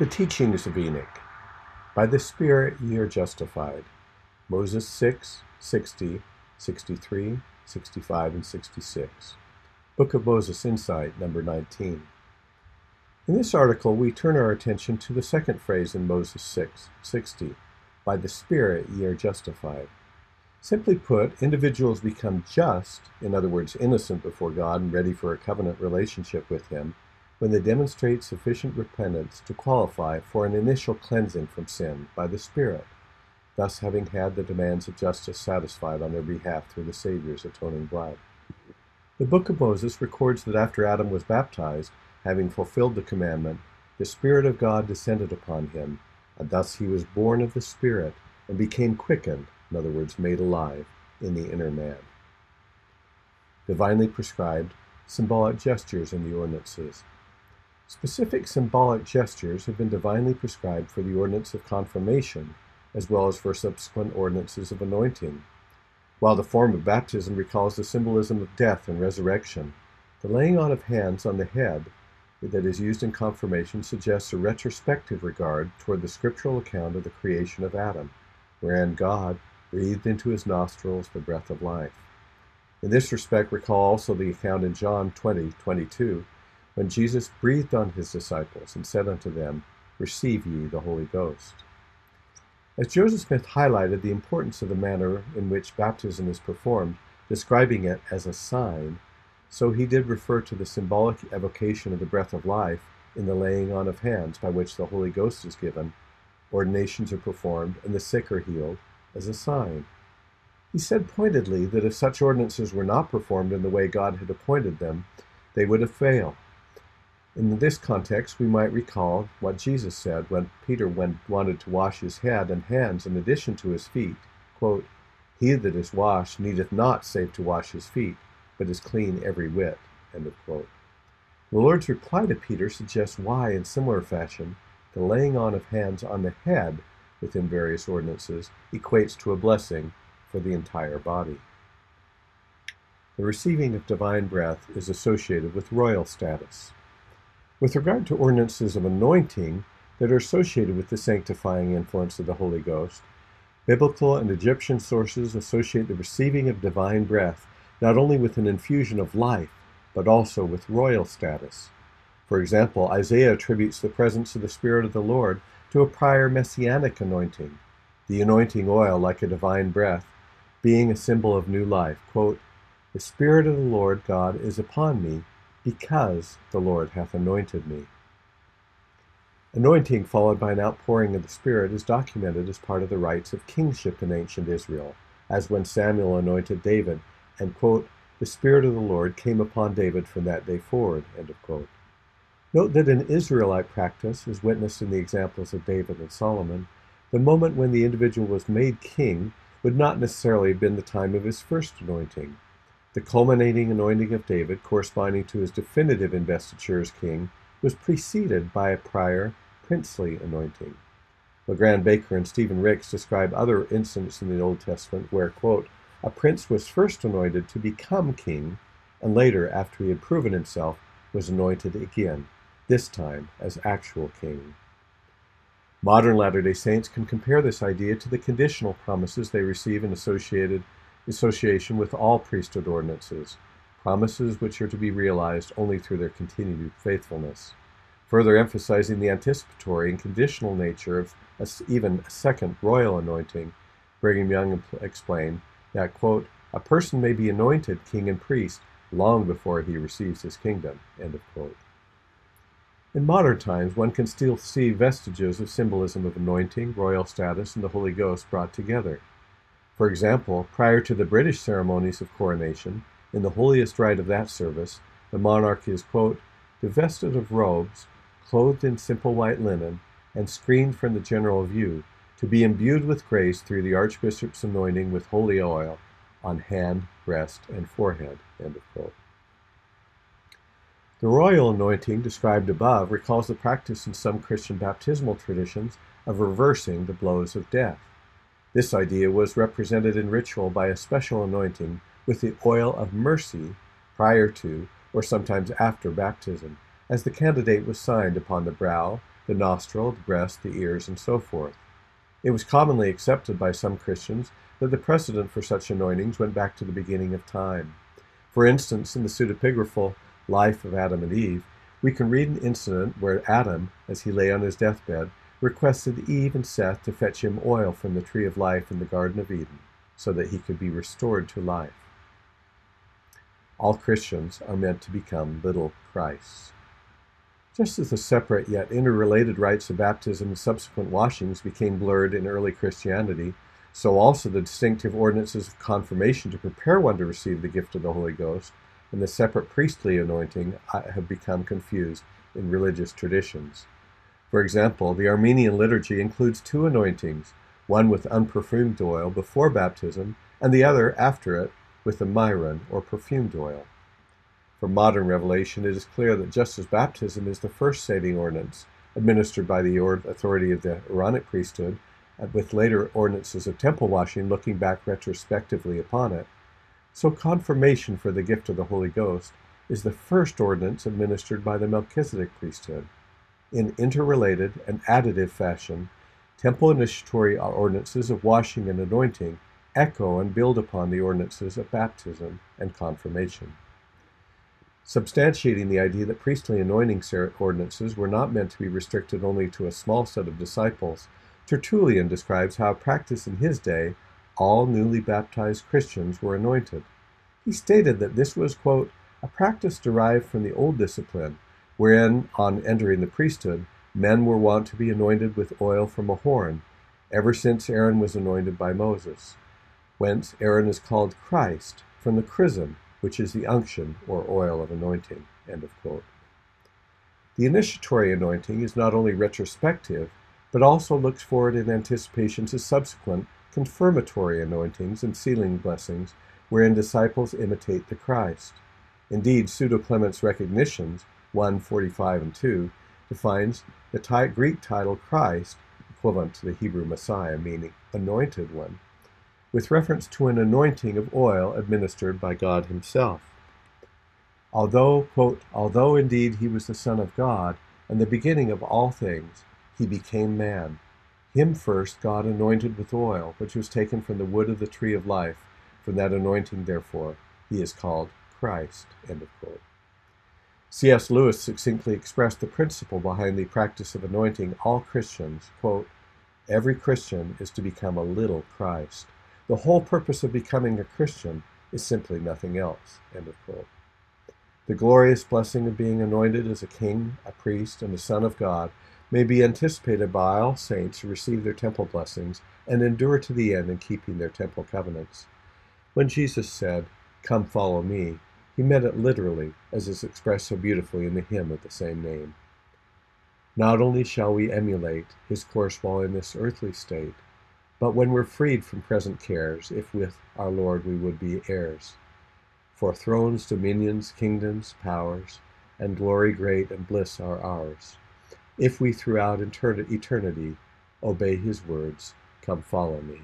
The teachings of Enoch. By the Spirit ye are justified. Moses 6, 60, 63, 65, and 66. Book of Moses Insight, number 19. In this article, we turn our attention to the second phrase in Moses 6, 60. By the Spirit ye are justified. Simply put, individuals become just, in other words, innocent before God and ready for a covenant relationship with Him, when they demonstrate sufficient repentance to qualify for an initial cleansing from sin by the Spirit, thus having had the demands of justice satisfied on their behalf through the Savior's atoning blood. The book of Moses records that after Adam was baptized, having fulfilled the commandment, the Spirit of God descended upon him, and thus he was born of the Spirit and became quickened, in other words, made alive, in the inner man. Divinely prescribed symbolic gestures in the ordinances. Specific symbolic gestures have been divinely prescribed for the ordinance of confirmation, as well as for subsequent ordinances of anointing. While the form of baptism recalls the symbolism of death and resurrection, the laying on of hands on the head that is used in confirmation suggests a retrospective regard toward the scriptural account of the creation of Adam, wherein God breathed into his nostrils the breath of life. In this respect, recall also the account in John 20, 22, when Jesus breathed on his disciples and said unto them, Receive ye the Holy Ghost. As Joseph Smith highlighted the importance of the manner in which baptism is performed, describing it as a sign, so he did refer to the symbolic evocation of the breath of life in the laying on of hands by which the Holy Ghost is given, ordinations are performed, and the sick are healed, as a sign. He said pointedly that if such ordinances were not performed in the way God had appointed them, they would have failed. In this context, we might recall what Jesus said when Peter went, wanted to wash his head and hands in addition to his feet. Quote, He that is washed needeth not save to wash his feet, but is clean every whit. The Lord's reply to Peter suggests why, in similar fashion, the laying on of hands on the head within various ordinances equates to a blessing for the entire body. The receiving of divine breath is associated with royal status. With regard to ordinances of anointing that are associated with the sanctifying influence of the Holy Ghost, biblical and Egyptian sources associate the receiving of divine breath not only with an infusion of life, but also with royal status. For example, Isaiah attributes the presence of the Spirit of the Lord to a prior messianic anointing, the anointing oil like a divine breath, being a symbol of new life. Quote, the Spirit of the Lord God is upon me, because the Lord hath anointed me. Anointing followed by an outpouring of the Spirit is documented as part of the rites of kingship in ancient Israel, as when Samuel anointed David, and, quote, the Spirit of the Lord came upon David from that day forward, end of quote. Note that in Israelite practice, as witnessed in the examples of David and Solomon, the moment when the individual was made king would not necessarily have been the time of his first anointing. The culminating anointing of David, corresponding to his definitive investiture as king, was preceded by a prior princely anointing. LeGrand Baker and Stephen Ricks describe other instances in the Old Testament where, quote, a prince was first anointed to become king, and later, after he had proven himself, was anointed again, this time as actual king. Modern Latter day Saints can compare this idea to the conditional promises they receive in associated association with all priesthood ordinances, promises which are to be realized only through their continued faithfulness, further emphasizing the anticipatory and conditional nature of a, even a second royal anointing. Brigham Young explained that, quote, a person may be anointed king and priest long before he receives his kingdom, end of quote. In modern times, one can still see vestiges of symbolism of anointing, royal status, and the Holy Ghost brought together. For example, prior to the British ceremonies of coronation, in the holiest rite of that service, the monarch is, quote, divested of robes, clothed in simple white linen, and screened from the general view, to be imbued with grace through the archbishop's anointing with holy oil on hand, breast, and forehead. The royal anointing described above recalls the practice in some Christian baptismal traditions of reversing the blows of death. This idea was represented in ritual by a special anointing with the oil of mercy prior to or sometimes after baptism, as the candidate was signed upon the brow, the nostril, the breast, the ears, and so forth. It was commonly accepted by some Christians that the precedent for such anointings went back to the beginning of time. For instance, in the pseudepigraphal Life of Adam and Eve, we can read an incident where Adam, as he lay on his deathbed, requested Eve and Seth to fetch him oil from the tree of life in the Garden of Eden so that he could be restored to life. All Christians are meant to become little Christs. Just as the separate yet interrelated rites of baptism and subsequent washings became blurred in early Christianity, so also the distinctive ordinances of confirmation to prepare one to receive the gift of the Holy Ghost and the separate priestly anointing uh, have become confused in religious traditions. For example, the Armenian liturgy includes two anointings, one with unperfumed oil before baptism, and the other after it with the myron or perfumed oil. From modern revelation, it is clear that just as baptism is the first saving ordinance administered by the authority of the Aaronic priesthood, uh, with later ordinances of temple washing looking back retrospectively upon it, so confirmation for the gift of the Holy Ghost is the first ordinance administered by the Melchizedek priesthood. In interrelated and additive fashion, temple initiatory ordinances of washing and anointing echo and build upon the ordinances of baptism and confirmation. Substantiating the idea that priestly anointing ordinances were not meant to be restricted only to a small set of disciples, Tertullian describes how practice in his day all newly baptized Christians were anointed. He stated that this was, quote, a practice derived from the old discipline, wherein, on entering the priesthood, men were wont to be anointed with oil from a horn, ever since Aaron was anointed by Moses. Whence Aaron is called Christ, from the chrism, which is the unction or oil of anointing. End of quote. The initiatory anointing is not only retrospective, but also looks forward in anticipation to subsequent confirmatory anointings and sealing blessings, wherein disciples imitate the Christ. Indeed, Pseudo Clement's Recognitions, 145 and 2, defines the Greek title Christ, equivalent to the Hebrew Messiah, meaning anointed one, with reference to an anointing of oil administered by God Himself. Although, quote, although indeed he was the Son of God and the beginning of all things, he became man him first God anointed with oil, which was taken from the wood of the tree of life. From that anointing, therefore, he is called Christ. C.S. Lewis succinctly expressed the principle behind the practice of anointing all Christians. Quote, Every Christian is to become a little Christ. The whole purpose of becoming a Christian is simply nothing else. The glorious blessing of being anointed as a king, a priest, and a son of God may be anticipated by all saints who receive their temple blessings and endure to the end in keeping their temple covenants. When Jesus said, Come follow me, he meant it literally, as is expressed so beautifully in the hymn of the same name. Not only shall we emulate his course while in this earthly state, but when we're freed from present cares, if with our Lord we would be heirs. For thrones, dominions, kingdoms, powers, and glory great and bliss are ours if we throughout eternity obey his words, Come follow me.